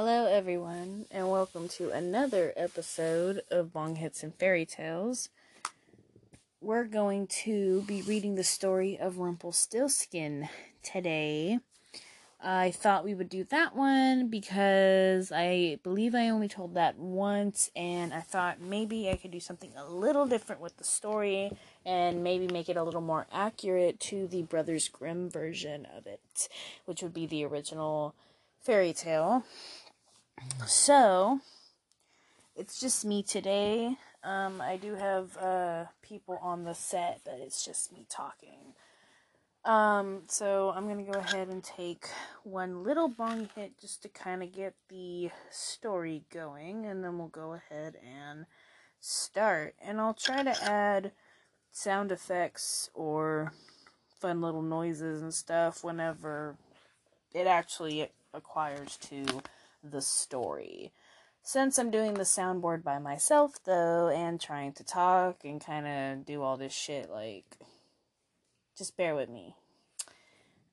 Hello, everyone, and welcome to another episode of Bong Hits and Fairy Tales. We're going to be reading the story of Rumpelstiltskin today. I thought we would do that one because I believe I only told that once, and I thought maybe I could do something a little different with the story and maybe make it a little more accurate to the Brothers Grimm version of it, which would be the original fairy tale. So, it's just me today. Um, I do have uh, people on the set, but it's just me talking. Um, so I'm gonna go ahead and take one little bong hit just to kind of get the story going, and then we'll go ahead and start. And I'll try to add sound effects or fun little noises and stuff whenever it actually acquires to the story. Since I'm doing the soundboard by myself, though, and trying to talk and kind of do all this shit, like, just bear with me.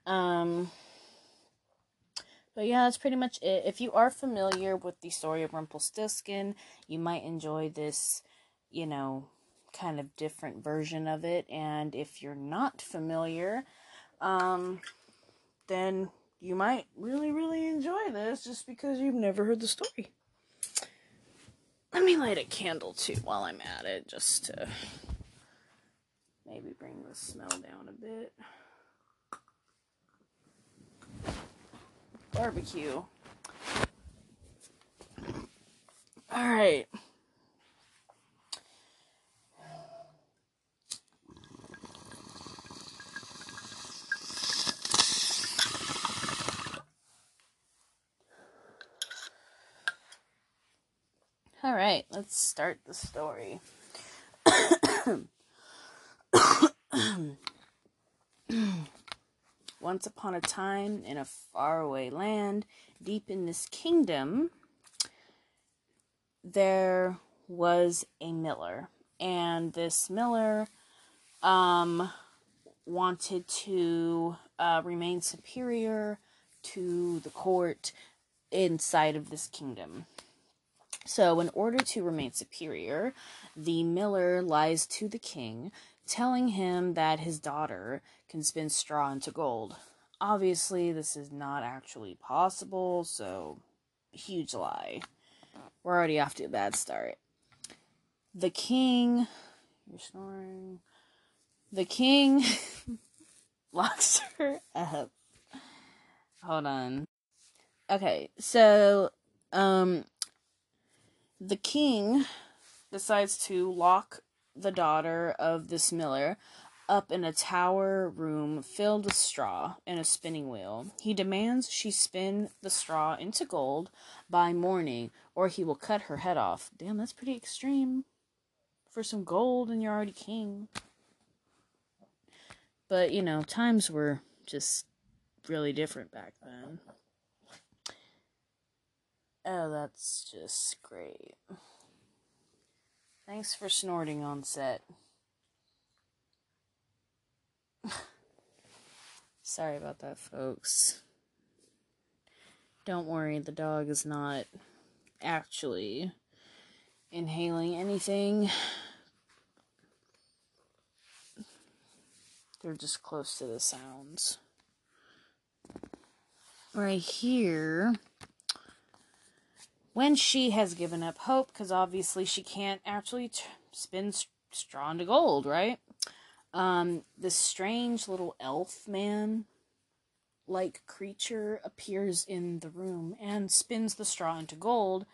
Um, but yeah, that's pretty much it. If you are familiar with the story of Rumpelstiltskin, you might enjoy this, you know, kind of different version of it. And if you're not familiar, um, then you might really, really enjoy this just because you've never heard the story. Let me light a candle too while I'm at it, just to maybe bring the smell down a bit. Barbecue. All right, let's start the story. Once upon a time, in a faraway land, deep in this kingdom, there was a miller, and this miller um, wanted to uh, remain superior to the court inside of this kingdom. So, in order to remain superior, the miller lies to the king, telling him that his daughter can spin straw into gold. Obviously, this is not actually possible, so huge lie. We're already off to a bad start. The king, you're snoring. The king locks her up. Hold on. Okay, so um the king decides to lock the daughter of this miller up in a tower room filled with straw and a spinning wheel. He demands she spin the straw into gold by morning, or he will cut her head off. Damn, that's pretty extreme for some gold, and you're already king. But, you know, times were just really different back then. Oh, that's just great. Thanks for snorting on set. Sorry about that, folks. Don't worry, the dog is not actually inhaling anything. They're just close to the sounds. Right here when she has given up hope, because obviously she can't actually t- spin st- straw into gold, right? Um, this strange little elf man like creature appears in the room and spins the straw into gold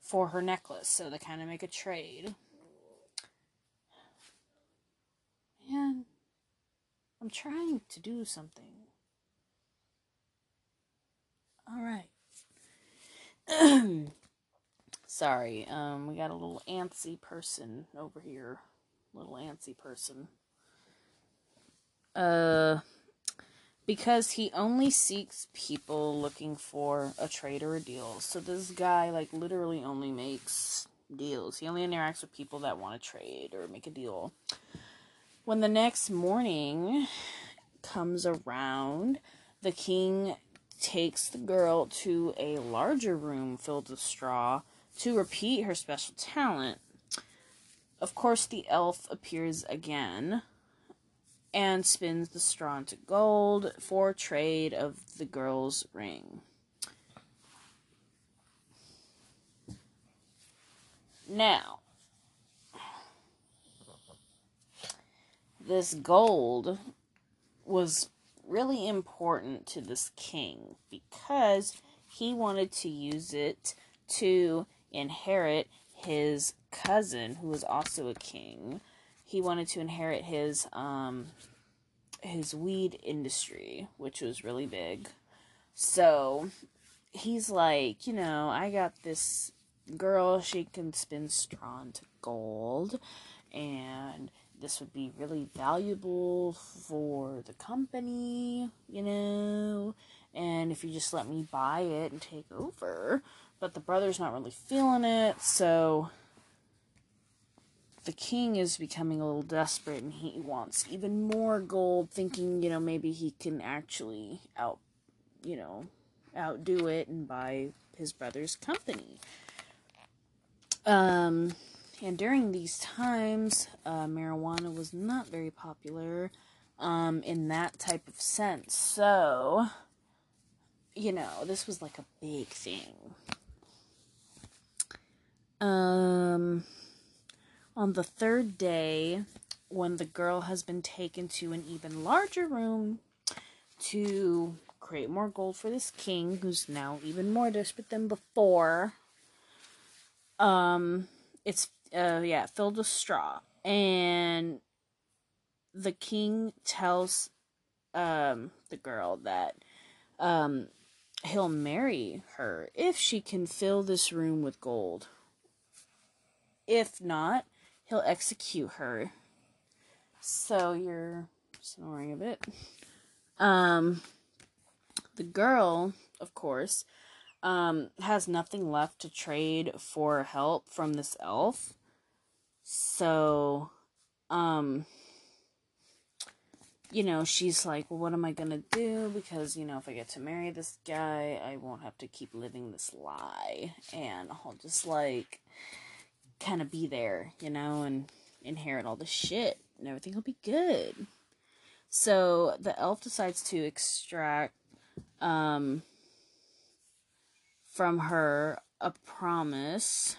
for her necklace. So they kind of make a trade. Man, I'm trying to do something. All right. Sorry, um, we got a little antsy person over here. Little antsy person. Uh, because he only seeks people looking for a trade or a deal. So this guy, like, literally only makes deals. He only interacts with people that want to trade or make a deal. When the next morning comes around, the king takes the girl to a larger room filled with straw to repeat her special talent. Of course, the elf appears again and spins the straw into gold for trade of the girl's ring. Now, this gold was really important to this king because he wanted to use it to inherit his cousin, who was also a king. He wanted to inherit his um his weed industry, which was really big. So he's like, you know, I got this girl, she can spin straw into gold, and this would be really valuable for the company, you know, and if you just let me buy it and take over. But the brother's not really feeling it, so the king is becoming a little desperate and he wants even more gold, thinking, you know, maybe he can actually out, you know, outdo it and buy his brother's company. Um, and during these times, uh, marijuana was not very popular um, in that type of sense. So, you know, this was like a big thing. Um, on the third day, when the girl has been taken to an even larger room to create more gold for this king, who's now even more desperate than before, um, it's uh yeah filled with straw. And the king tells um the girl that um he'll marry her if she can fill this room with gold if not he'll execute her so you're snoring a bit um the girl of course um has nothing left to trade for help from this elf so, um, you know, she's like, well, what am I gonna do? Because, you know, if I get to marry this guy, I won't have to keep living this lie. And I'll just, like, kind of be there, you know, and inherit all the shit. And everything will be good. So, the elf decides to extract, um, from her a promise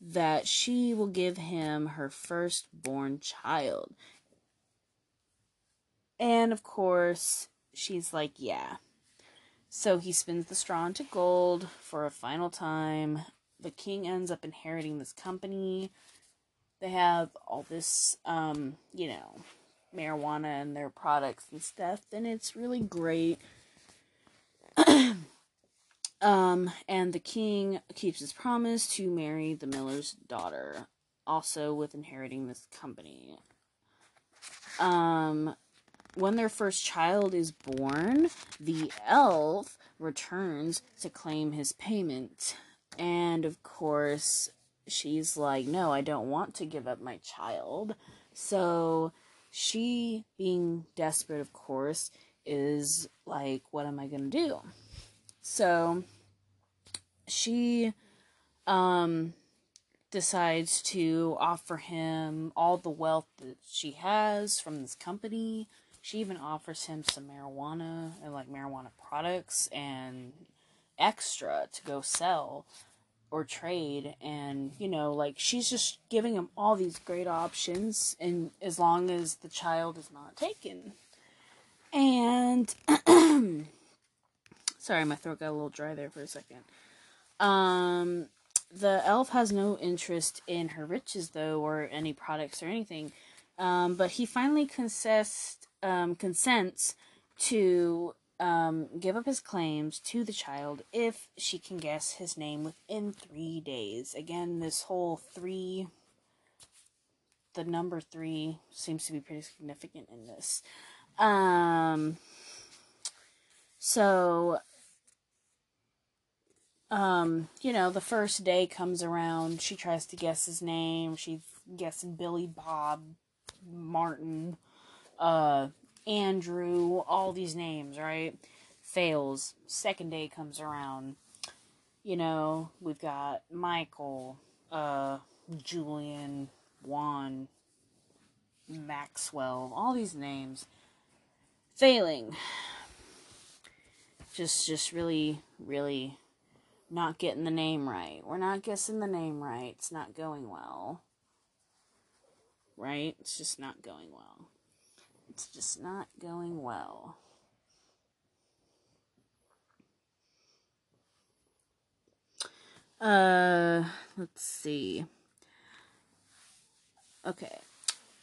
that she will give him her firstborn child. And of course, she's like, yeah. So he spins the straw into gold for a final time. The king ends up inheriting this company. They have all this, um, you know, marijuana and their products and stuff, and it's really great. Um, and the king keeps his promise to marry the miller's daughter, also with inheriting this company. Um, when their first child is born, the elf returns to claim his payment. And of course, she's like, No, I don't want to give up my child. So she, being desperate, of course, is like, What am I going to do? So she um decides to offer him all the wealth that she has from this company. She even offers him some marijuana and like marijuana products and extra to go sell or trade and you know like she's just giving him all these great options and as long as the child is not taken and Sorry, my throat got a little dry there for a second. Um, the elf has no interest in her riches, though, or any products or anything. Um, but he finally consist, um, consents to um, give up his claims to the child if she can guess his name within three days. Again, this whole three, the number three seems to be pretty significant in this. Um, so um, you know, the first day comes around, she tries to guess his name. She's guessing Billy Bob, Martin, uh, Andrew, all these names, right? fails. Second day comes around. You know, we've got Michael, uh, Julian, Juan, Maxwell, all these names failing. Just just really really not getting the name right. We're not guessing the name right. It's not going well. Right? It's just not going well. It's just not going well. Uh, let's see. Okay.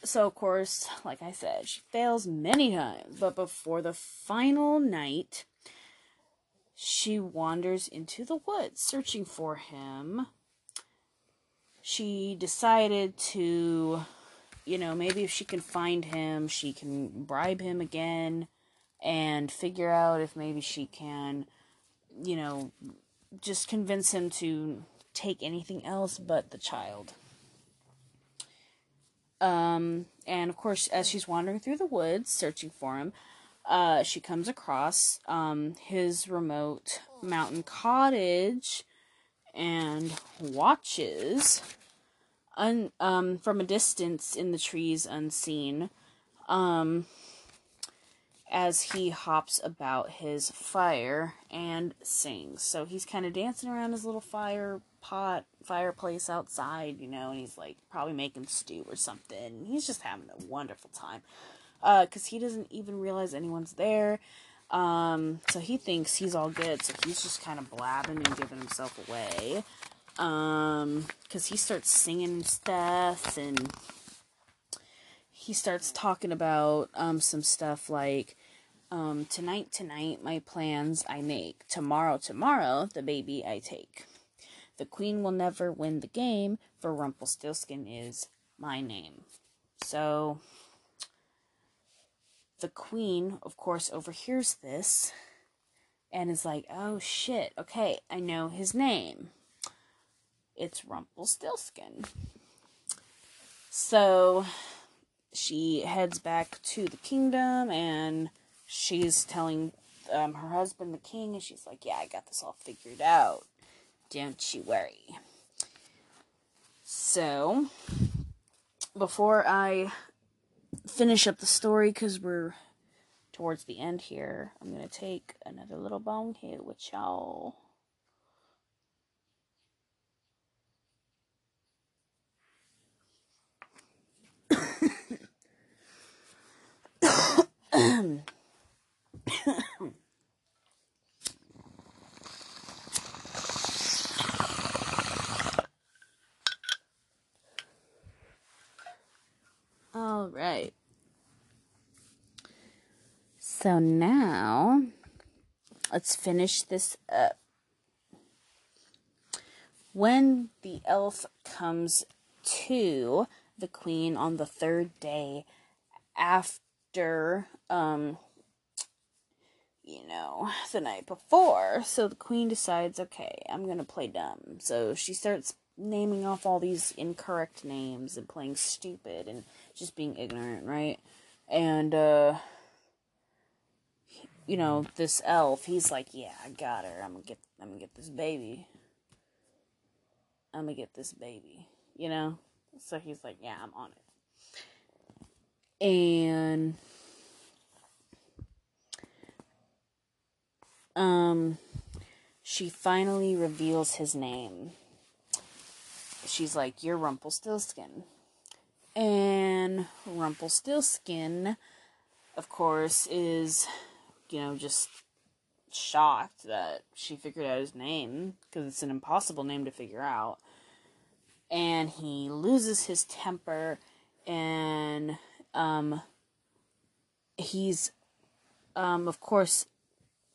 So, of course, like I said, she fails many times, but before the final night, she wanders into the woods searching for him. She decided to, you know, maybe if she can find him, she can bribe him again and figure out if maybe she can, you know, just convince him to take anything else but the child. Um, and of course, as she's wandering through the woods searching for him, uh, she comes across um, his remote mountain cottage and watches un- um, from a distance in the trees unseen um, as he hops about his fire and sings. So he's kind of dancing around his little fire pot fireplace outside, you know, and he's like probably making stew or something. He's just having a wonderful time. Uh, cause he doesn't even realize anyone's there. Um, so he thinks he's all good, so he's just kind of blabbing and giving himself away. Um, cause he starts singing stuff and he starts talking about um some stuff like um tonight tonight my plans I make tomorrow tomorrow the baby I take the queen will never win the game, for Rumpelstiltskin is my name. So, the queen, of course, overhears this and is like, oh shit, okay, I know his name. It's Rumpelstiltskin. So, she heads back to the kingdom and she's telling um, her husband, the king, and she's like, yeah, I got this all figured out. Don't you worry. So, before I finish up the story, because we're towards the end here, I'm going to take another little bong hit with y'all. All right. So now let's finish this up. When the elf comes to the queen on the third day after um you know, the night before. So the queen decides, okay, I'm to play dumb. So she starts naming off all these incorrect names and playing stupid and just being ignorant, right? And uh you know, this elf, he's like, "Yeah, I got her. I'm to get I'm to get this baby. I'm to get this baby." You know? So he's like, "Yeah, I'm on it." And um she finally reveals his name she's like, You're Rumpelstiltskin. And Rumpelstiltskin, of course, is, you know, just shocked that she figured out his name because it's an impossible name to figure out. And he loses his temper and um he's um of course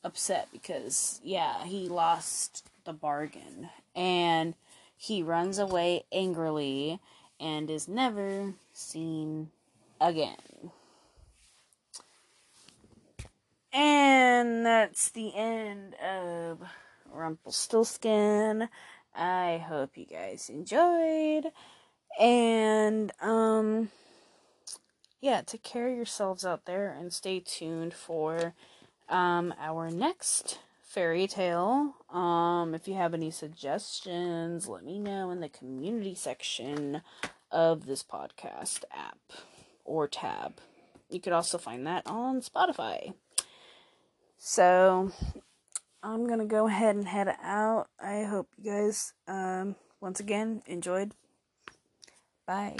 upset because yeah, he lost the bargain. And he runs away angrily and is never seen again. And that's the end of Rumpelstiltskin. I hope you guys enjoyed. And, um, yeah, take care yourselves out there and stay tuned for Um, our next fairy tale. Um, if you have any suggestions, let me know in the community section of this podcast app or tab. You could also find that on Spotify. So, I'm gonna go ahead and head out. I hope you guys, um, once again, enjoyed. Bye.